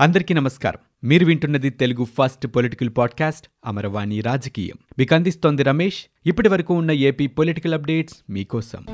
అందరికీ నమస్కారం. మీరు వింటున్నది Telugu first political podcast Amaravani రాజకీయం. మీకు అందిస్తోంది రమేష్. ఇప్పటి వరకు ఉన్న ఏపీ పొలిటికల్ అప్డేట్స్ మీకోసం.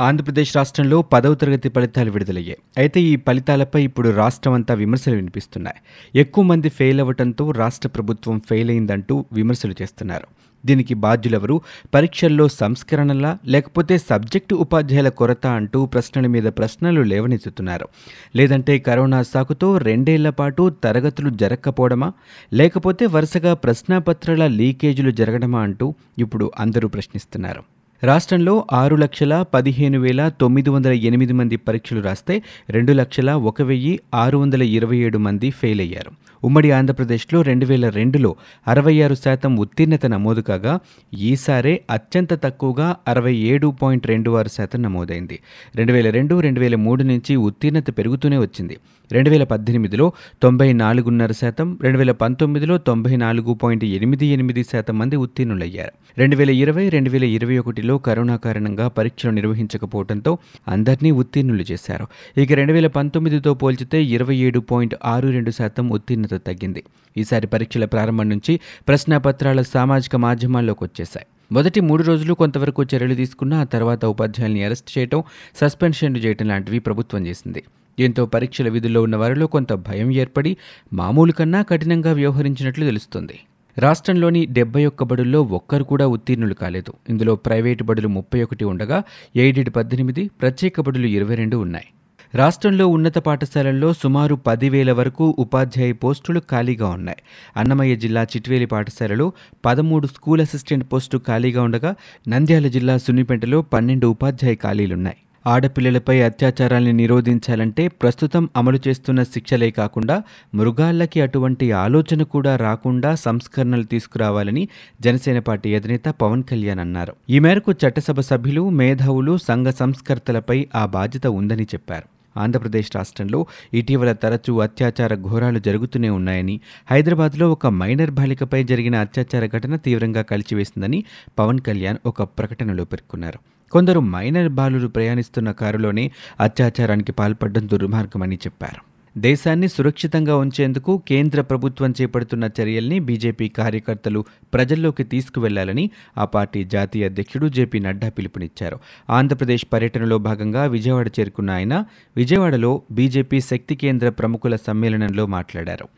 ఆంధ్రప్రదేశ్ రాష్ట్రంలో పదవ తరగతి ఫలితాలు విడుదలయ్యాయి. అయితే ఈ ఫలితాలపై ఇప్పుడు రాష్ట్రం అంతా విమర్శలు వినిపిస్తున్నాయి. ఎక్కువ మంది ఫెయిల్ అవ్వడంతో రాష్ట్ర ప్రభుత్వం ఫెయిల్ అయిందంటూ విమర్శలు చేస్తున్నారు. దీనికి బాధ్యులెవరు? పరీక్షల్లో సంస్కరణలా? లేకపోతే సబ్జెక్టు ఉపాధ్యాయుల కొరత అంటూ ప్రశ్నల మీద ప్రశ్నలు లేవనెత్తుతున్నారు. లేదంటే కరోనా సాకుతో రెండేళ్ళ పాటు తరగతులు జరగకపోవడమా లేకపోతే వరుసగా ప్రశ్నాపత్రాల లీకేజీలు జరగడమా అంటూ ఇప్పుడు అందరూ ప్రశ్నిస్తున్నారు. రాష్ట్రంలో ఆరు లక్షల పదిహేను వేల తొమ్మిది వందల ఎనిమిది మంది పరీక్షలు రాస్తే రెండు లక్షల ఒక వెయ్యి ఆరు వందల ఇరవై ఏడు మంది ఫెయిల్ అయ్యారు ఉమ్మడి ఆంధ్రప్రదేశ్లో రెండు వేల రెండులో అరవై ఆరు శాతం ఉత్తీర్ణత నమోదు కాగా ఈసారే అత్యంత తక్కువగా అరవై ఏడు పాయింట్ రెండు ఆరు శాతం నమోదైంది. రెండు వేల రెండు రెండు వేల మూడు నుంచి ఉత్తీర్ణత పెరుగుతూనే వచ్చింది. రెండు వేల పద్దెనిమిదిలో తొంభై నాలుగున్నర శాతం రెండు వేల పంతొమ్మిదిలో తొంభై నాలుగు పాయింట్ ఎనిమిది ఎనిమిది శాతం మంది ఉత్తీర్ణులయ్యారు. రెండు వేల ఇరవై రెండు వేల ఇరవై ఒకటిలో కరోనా కారణంగా పరీక్షలు నిర్వహించకపోవడంతో అందరినీ ఉత్తీర్ణులు చేశారు. ఇక రెండు వేల పంతొమ్మిదితో పోల్చితే ఇరవై ఏడు పాయింట్ ఆరు రెండు శాతం ఉత్తీర్ణత తగ్గింది. ఈసారి పరీక్షల ప్రారంభం నుంచి ప్రశ్నాపత్రాల సామాజిక మాధ్యమాల్లోకి వచ్చేశాయి. మొదటి మూడు రోజులు కొంతవరకు చర్యలు తీసుకున్న ఆ తర్వాత ఉపాధ్యాయుల్ని అరెస్ట్ చేయటం సస్పెన్షన్లు చేయటం లాంటివి ప్రభుత్వం చేసింది. దీంతో పరీక్షల విధుల్లో ఉన్న వారిలో కొంత భయం ఏర్పడి మామూలు కన్నా కఠినంగా వ్యవహరించినట్లు తెలుస్తుంది. రాష్ట్రంలోని డెబ్బై ఒక్క బడుల్లో ఒక్కరు కూడా ఉత్తీర్ణులు కాలేదు. ఇందులో ప్రైవేటు బడులు ముప్పై ఒకటి ఉండగా ఎయిడెడ్ పద్దెనిమిది ప్రత్యేక బడులు ఇరవై రెండు ఉన్నాయి. రాష్ట్రంలో ఉన్నత పాఠశాలల్లో సుమారు పదివేల వరకు ఉపాధ్యాయ పోస్టులు ఖాళీగా ఉన్నాయి. అన్నమయ్య జిల్లా చిట్వేలి పాఠశాలలో పదమూడు స్కూల్ అసిస్టెంట్ పోస్టు ఖాళీగా ఉండగా నంద్యాల జిల్లా సున్నిపేటలో పన్నెండు ఉపాధ్యాయ ఖాళీలున్నాయి. ఆడపిల్లలపై అత్యాచారాల్ని నిరోధించాలంటే ప్రస్తుతం అమలు చేస్తున్న శిక్షలే కాకుండా మృగాళ్ళకి అటువంటి ఆలోచన కూడా రాకుండా సంస్కరణలు తీసుకురావాలని జనసేన పార్టీ అధినేత పవన్ కళ్యాణ్ అన్నారు. ఈ మేరకు చట్టసభ సభ్యులు మేధావులు సంఘ సంస్కర్తలపై ఆ బాధ్యత ఉందని చెప్పారు. ఆంధ్రప్రదేశ్ రాష్ట్రంలో ఇటీవల తరచూ అత్యాచార ఘోరాలు జరుగుతూనే ఉన్నాయని హైదరాబాద్లో ఒక మైనర్ బాలికపై జరిగిన అత్యాచార ఘటన తీవ్రంగా కలిచివేసిందని పవన్ కళ్యాణ్ ఒక ప్రకటనలో పేర్కొన్నారు. కొందరు మైనర్ బాలురు ప్రయాణిస్తున్న కారులోనే అత్యాచారానికి పాల్పడడం దుర్మార్గమని చెప్పారు. దేశాన్ని సురక్షితంగా ఉంచేందుకు కేంద్ర ప్రభుత్వం చేపడుతున్న చర్యల్ని బీజేపీ కార్యకర్తలు ప్రజల్లోకి తీసుకువెళ్ళాలని ఆ పార్టీ జాతీయ అధ్యక్షుడు జేపీ నడ్డా పిలుపునిచ్చారు. ఆంధ్రప్రదేశ్ పర్యటనలో భాగంగా విజయవాడ చేరుకున్న ఆయన విజయవాడలో బీజేపీ శక్తి కేంద్ర ప్రముఖుల సమ్మేళనంలో మాట్లాడారు.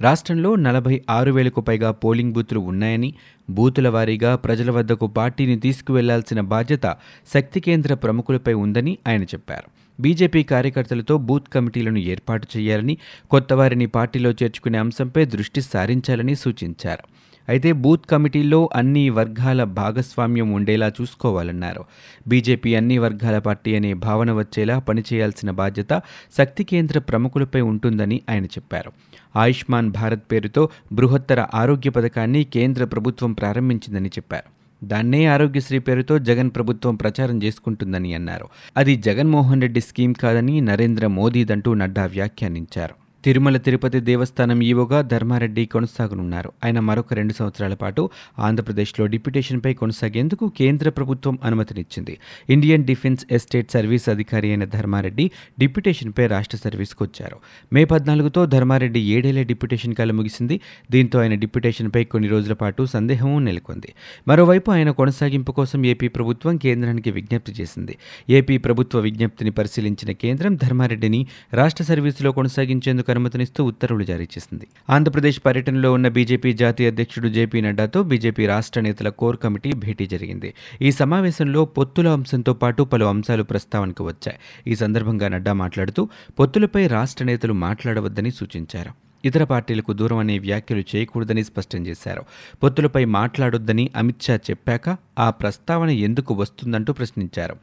రాష్ట్రంలో నలభై ఆరు వేలకు పైగా పోలింగ్ బూతులు ఉన్నాయని బూతుల వారీగా ప్రజల వద్దకు పార్టీని తీసుకువెళ్ళాల్సిన బాధ్యత శక్తి కేంద్ర ప్రముఖులపై ఉందని ఆయన చెప్పారు. బీజేపీ కార్యకర్తలతో బూత్ కమిటీలను ఏర్పాటు చేయాలని కొత్త వారిని పార్టీలో చేర్చుకునే అంశంపై దృష్టి సారించాలని సూచించారు. అయితే బూత్ కమిటీల్లో అన్ని వర్గాల భాగస్వామ్యం ఉండేలా చూసుకోవాలన్నారు. బీజేపీ అన్ని వర్గాల పార్టీ అనే భావన వచ్చేలా పనిచేయాల్సిన బాధ్యత శక్తి కేంద్ర ప్రముఖులపై ఉంటుందని ఆయన చెప్పారు. ఆయుష్మాన్ భారత్ పేరుతో బృహత్తర ఆరోగ్య పథకాన్ని కేంద్ర ప్రభుత్వం ప్రారంభించిందని చెప్పారు. దాన్నే ఆరోగ్యశ్రీ పేరుతో జగన్ ప్రభుత్వం ప్రచారం చేసుకుంటుందని అన్నారు. అది జగన్మోహన్ రెడ్డి స్కీమ్ కాదని నరేంద్ర మోదీదంటూ నడ్డా వ్యాఖ్యానించారు. తిరుమల తిరుపతి దేవస్థానం ఈవోగా ధర్మారెడ్డి కొనసాగనున్నారు. ఆయన మరొక రెండు సంవత్సరాల పాటు ఆంధ్రప్రదేశ్లో డిప్యుటేషన్పై కొనసాగేందుకు కేంద్ర ప్రభుత్వం అనుమతినిచ్చింది. ఇండియన్ డిఫెన్స్ ఎస్టేట్ సర్వీస్ అధికారి అయిన ధర్మారెడ్డి డిప్యుటేషన్పై రాష్ట్ర సర్వీస్కు వచ్చారు మే పద్నాలుగుతో ధర్మారెడ్డి ఏడేళ్ళ డిప్యుటేషన్ కాలం ముగిసింది. దీంతో ఆయన డిప్యుటేషన్పై కొన్ని రోజుల పాటు సందేహం నెలకొంది. మరోవైపు ఆయన కొనసాగింపు కోసం ఏపీ ప్రభుత్వం కేంద్రానికి విజ్ఞప్తి చేసింది. ఏపీ ప్రభుత్వ విజ్ఞప్తిని పరిశీలించిన కేంద్రం ధర్మారెడ్డిని రాష్ట్ర సర్వీసులో కొనసాగించేందుకు అనుమతినిస్తూ ఉత్తర్వులు జారీ చేసింది. ఆంధ్రప్రదేశ్ పర్యటనలో ఉన్న బీజేపీ జాతీయ అధ్యక్షుడు జేపీ నడ్డాతో బీజేపీ రాష్ట్ర నేతల కోర్ కమిటీ భేటీ జరిగింది. ఈ సమావేశంలో పొత్తుల అంశంతో పాటు పలు అంశాలు ప్రస్తావనకు వచ్చాయి. ఈ సందర్భంగా నడ్డా మాట్లాడుతూ పొత్తులపై రాష్ట్ర నేతలు మాట్లాడవద్దని సూచించారు. ఇతర పార్టీలకు దూరం అనే వ్యాఖ్యలు చేయకూడదని స్పష్టం చేశారు. పొత్తులపై మాట్లాడొద్దని అమిత్ షా చెప్పాక ఆ ప్రస్తావన ఎందుకు వస్తుందంటూ ప్రశ్నించారు.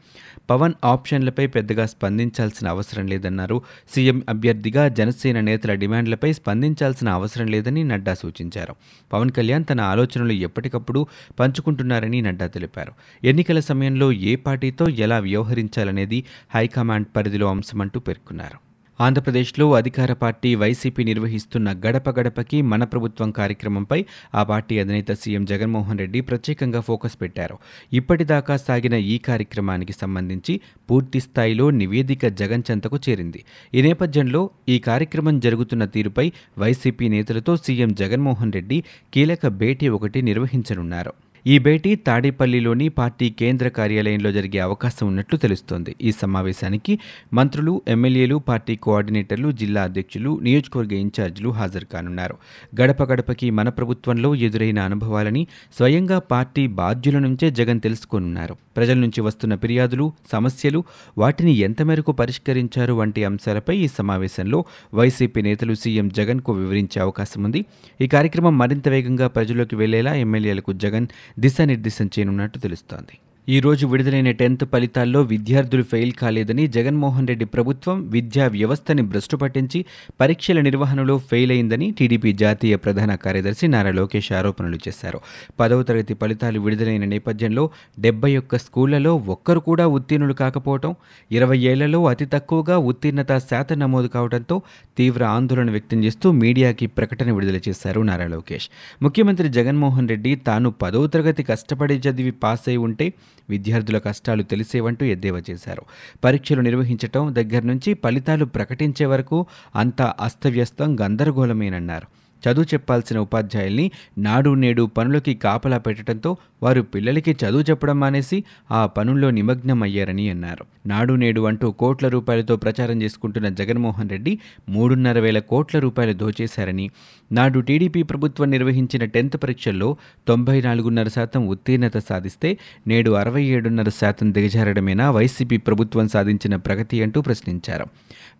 పవన్ ఆప్షన్లపై పెద్దగా స్పందించాల్సిన అవసరం లేదన్నారు. సీఎం అభ్యర్థిగా జనసేన నేతల డిమాండ్లపై స్పందించాల్సిన అవసరం లేదని నడ్డా సూచించారు. పవన్ కళ్యాణ్ తన ఆలోచనలు ఎప్పటికప్పుడు పంచుకుంటున్నారని నడ్డా తెలిపారు. ఎన్నికల సమయంలో ఏ పార్టీతో ఎలా వ్యవహరించాలనేది హైకమాండ్ పరిధిలో అంశమంటూ పేర్కొన్నారు. ఆంధ్రప్రదేశ్లో అధికార పార్టీ వైసీపీ నిర్వహిస్తున్న గడప గడపకి మన ప్రభుత్వం కార్యక్రమంపై ఆ పార్టీ అధినేత సీఎం జగన్మోహన్ రెడ్డి ప్రత్యేకంగా ఫోకస్ పెట్టారు. ఇప్పటిదాకా సాగిన ఈ కార్యక్రమానికి సంబంధించి పూర్తి స్థాయిలో నివేదిక జగన్ చెంతకు చేరింది. ఈ నేపథ్యంలో ఈ కార్యక్రమం జరుగుతున్న తీరుపై వైసీపీ నేతలతో సీఎం జగన్మోహన్ రెడ్డి కీలక భేటీ ఒకటి నిర్వహించనున్నారు. ఈ భేటీ తాడేపల్లిలోని పార్టీ కేంద్ర కార్యాలయంలో జరిగే అవకాశం ఉన్నట్లు తెలుస్తోంది. ఈ సమావేశానికి మంత్రులు ఎమ్మెల్యేలు పార్టీ కోఆర్డినేటర్లు జిల్లా అధ్యక్షులు నియోజకవర్గ ఇన్ఛార్జీలు హాజరు కానున్నారు. గడప గడపకి మన ప్రభుత్వంలో ఎదురైన అనుభవాలని స్వయంగా పార్టీ బాధ్యుల నుంచే జగన్ తెలుసుకోనున్నారు. ప్రజల నుంచి వస్తున్న ఫిర్యాదులు సమస్యలు వాటిని ఎంత మేరకు పరిష్కరించారు వంటి అంశాలపై ఈ సమావేశంలో వైసీపీ నేతలు సీఎం జగన్కు వివరించే అవకాశం ఉంది. ఈ కార్యక్రమం మరింత వేగంగా ప్రజల్లోకి వెళ్ళేలా ఎమ్మెల్యేలకు జగన్ దిశానిర్దేశం చేయనున్నట్టు తెలుస్తోంది. ఈ రోజు విడుదలైన టెన్త్ ఫలితాల్లో విద్యార్థులు ఫెయిల్ కాలేదని జగన్మోహన్ రెడ్డి ప్రభుత్వం విద్యా వ్యవస్థని భ్రష్టుపట్టించి పరీక్షల నిర్వహణలో ఫెయిల్ అయిందని టీడీపీ జాతీయ ప్రధాన కార్యదర్శి నారా లోకేష్ ఆరోపణలు చేశారు. పదవ తరగతి ఫలితాలు విడుదలైన నేపథ్యంలో డెబ్బై ఒక్క స్కూళ్ళలో ఒక్కరు కూడా ఉత్తీర్ణులు కాకపోవడం ఇరవై ఏళ్ళలో అతి తక్కువగా ఉత్తీర్ణత శాతం నమోదు కావడంతో తీవ్ర ఆందోళన వ్యక్తం చేస్తూ మీడియాకి ప్రకటన విడుదల చేశారు నారా లోకేష్. ముఖ్యమంత్రి జగన్మోహన్ రెడ్డి తాను పదవ తరగతి కష్టపడి చదివి పాస్ అయి ఉంటే విద్యార్థుల కష్టాలు తెలిసేవంటూ ఎద్దేవా చేశారు. పరీక్షలు నిర్వహించటం దగ్గర నుంచి ఫలితాలు ప్రకటించే వరకు అంతా అస్తవ్యస్తం గందరగోళమేనన్నారు. చదువు చెప్పాల్సిన ఉపాధ్యాయుల్ని నాడు నేడు పనులకి కాపలా పెట్టడంతో వారు పిల్లలకి చదువు చెప్పడం మానేసి ఆ పనుల్లో నిమగ్నమయ్యారని అన్నారు. నాడు నేడు అంటూ కోట్ల రూపాయలతో ప్రచారం చేసుకుంటున్న జగన్మోహన్ రెడ్డి మూడున్నర వేల కోట్ల రూపాయలు దోచేశారని నాడు టీడీపీ ప్రభుత్వం నిర్వహించిన టెన్త్ పరీక్షల్లో తొంభై నాలుగున్నర శాతం ఉత్తీర్ణత సాధిస్తే నేడు అరవై ఏడున్నర శాతం దిగజారడమేనా వైసీపీ ప్రభుత్వం సాధించిన ప్రగతి అంటూ ప్రశ్నించారు.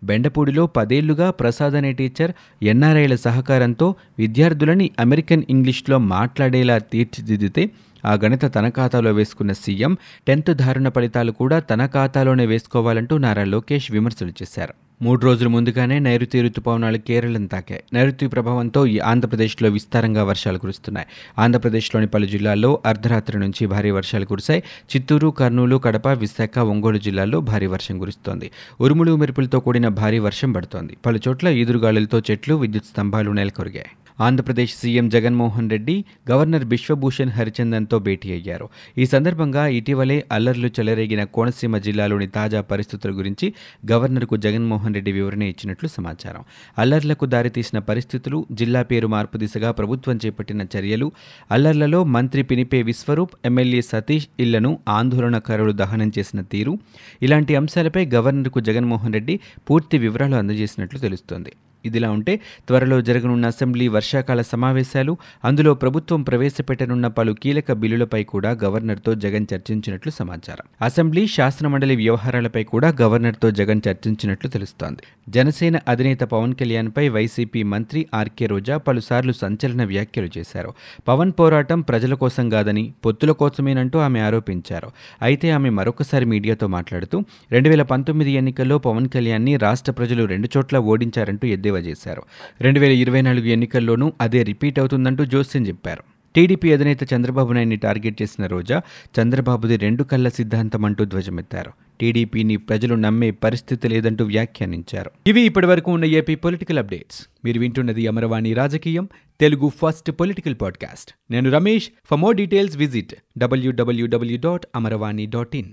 బెండపూడిలో పదేళ్ళుగా ప్రసాద్ అనే టీచర్ ఎన్ఆర్ఐల సహకారంతో విద్యార్థులని అమెరికన్ ఇంగ్లీష్లో మాట్లాడేలా తీర్చిదిద్దితే ఆ గణిత తన ఖాతాలో వేసుకున్న సీఎం టెన్త్ దారుణ ఫలితాలు కూడా తన ఖాతాలోనే వేసుకోవాలంటూ నారా లోకేష్ విమర్శలు చేశారు. మూడు రోజుల ముందుగానే నైరుతి రుతుపవనాలు కేరళను తాకాయి. నైరుతి ప్రభావంతో ఈ ఆంధ్రప్రదేశ్లో విస్తారంగా వర్షాలు కురుస్తున్నాయి. ఆంధ్రప్రదేశ్లోని పలు జిల్లాల్లో అర్ధరాత్రి నుంచి భారీ వర్షాలు కురిశాయి. చిత్తూరు కర్నూలు కడప విశాఖ ఒంగోలు జిల్లాల్లో భారీ వర్షం కురుస్తోంది. ఉరుములు మెరుపులతో కూడిన భారీ వర్షం పడుతోంది. పలు చోట్ల ఈదురుగాలులతో చెట్లు విద్యుత్ స్తంభాలు నెలకొరిగాయి. ఆంధ్రప్రదేశ్ సీఎం జగన్మోహన్ రెడ్డి గవర్నర్ బిశ్వభూషణ్ హరిచందన్తో భేటీ అయ్యారు. ఈ సందర్భంగా ఇటీవలే అల్లర్లు చెలరేగిన కోనసీమ జిల్లాలోని తాజా పరిస్థితుల గురించి గవర్నర్కు జగన్మోహన్ రెడ్డి వివరణ ఇచ్చినట్లు సమాచారం. అల్లర్లకు దారితీసిన పరిస్థితులు జిల్లా పేరు మార్పు దిశగా ప్రభుత్వం చేపట్టిన చర్యలు అల్లర్లలో మంత్రి పినిపే విశ్వరూప్ ఎమ్మెల్యే సతీష్ ఇళ్ళను ఆందోళనకారులు దహనం చేసిన తీరు ఇలాంటి అంశాలపై గవర్నర్కు జగన్మోహన్ రెడ్డి పూర్తి వివరాలు అందజేసినట్లు తెలుస్తోంది. ఇదిలా ఉంటే త్వరలో జరగనున్న అసెంబ్లీ వర్షాకాల సమావేశాలు అందులో ప్రభుత్వం ప్రవేశపెట్టనున్న పలు కీలక బిల్లులపై కూడా గవర్నర్తో జగన్ చర్చించినట్లు సమాచారం. అసెంబ్లీ శాసనమండలి వ్యవహారాలపై కూడా గవర్నర్తో జగన్ చర్చించినట్లు తెలుస్తోంది. జనసేన అధినేత పవన్ కళ్యాణ్పై వైసీపీ మంత్రి ఆర్కే రోజా పలుసార్లు సంచలన వ్యాఖ్యలు చేశారు. పవన్ పోరాటం ప్రజల కోసం కాదని పొత్తుల కోసమేనంటూ ఆమె ఆరోపించారు. అయితే ఆమె మరొకసారి మీడియాతో మాట్లాడుతూ రెండు వేల పంతొమ్మిది ఎన్నికల్లో పవన్ కళ్యాణ్ని రాష్ట్ర ప్రజలు రెండు చోట్ల ఓడించారంటూ ఎద్దేవా చేశారు. రెండు వేల ఇరవై నాలుగు ఎన్నికల్లోనూ అదే రిపీట్ అవుతుందంటూ జోస్యం చెప్పారు. టీడీపీ అధినేత చంద్రబాబు నాయుడిని టార్గెట్ చేసిన రోజా చంద్రబాబుది రెండు కళ్ళ సిద్ధాంతం అంటూ ధ్వజమెత్తారు. టీడీపీని ప్రజలు నమ్మే పరిస్థితి లేదంటూ వ్యాఖ్యానించారు. ఇవి ఇప్పటివరకు ఉన్న ఏపీ పొలిటికల్ అప్డేట్స్. మీరు వింటున్నది అమరవాణి రాజకీయం తెలుగు ఫస్ట్ పొలిటికల్ పాడ్కాస్ట్. నేను Ramesh. For more details visit W W W dot Amaravani dot in.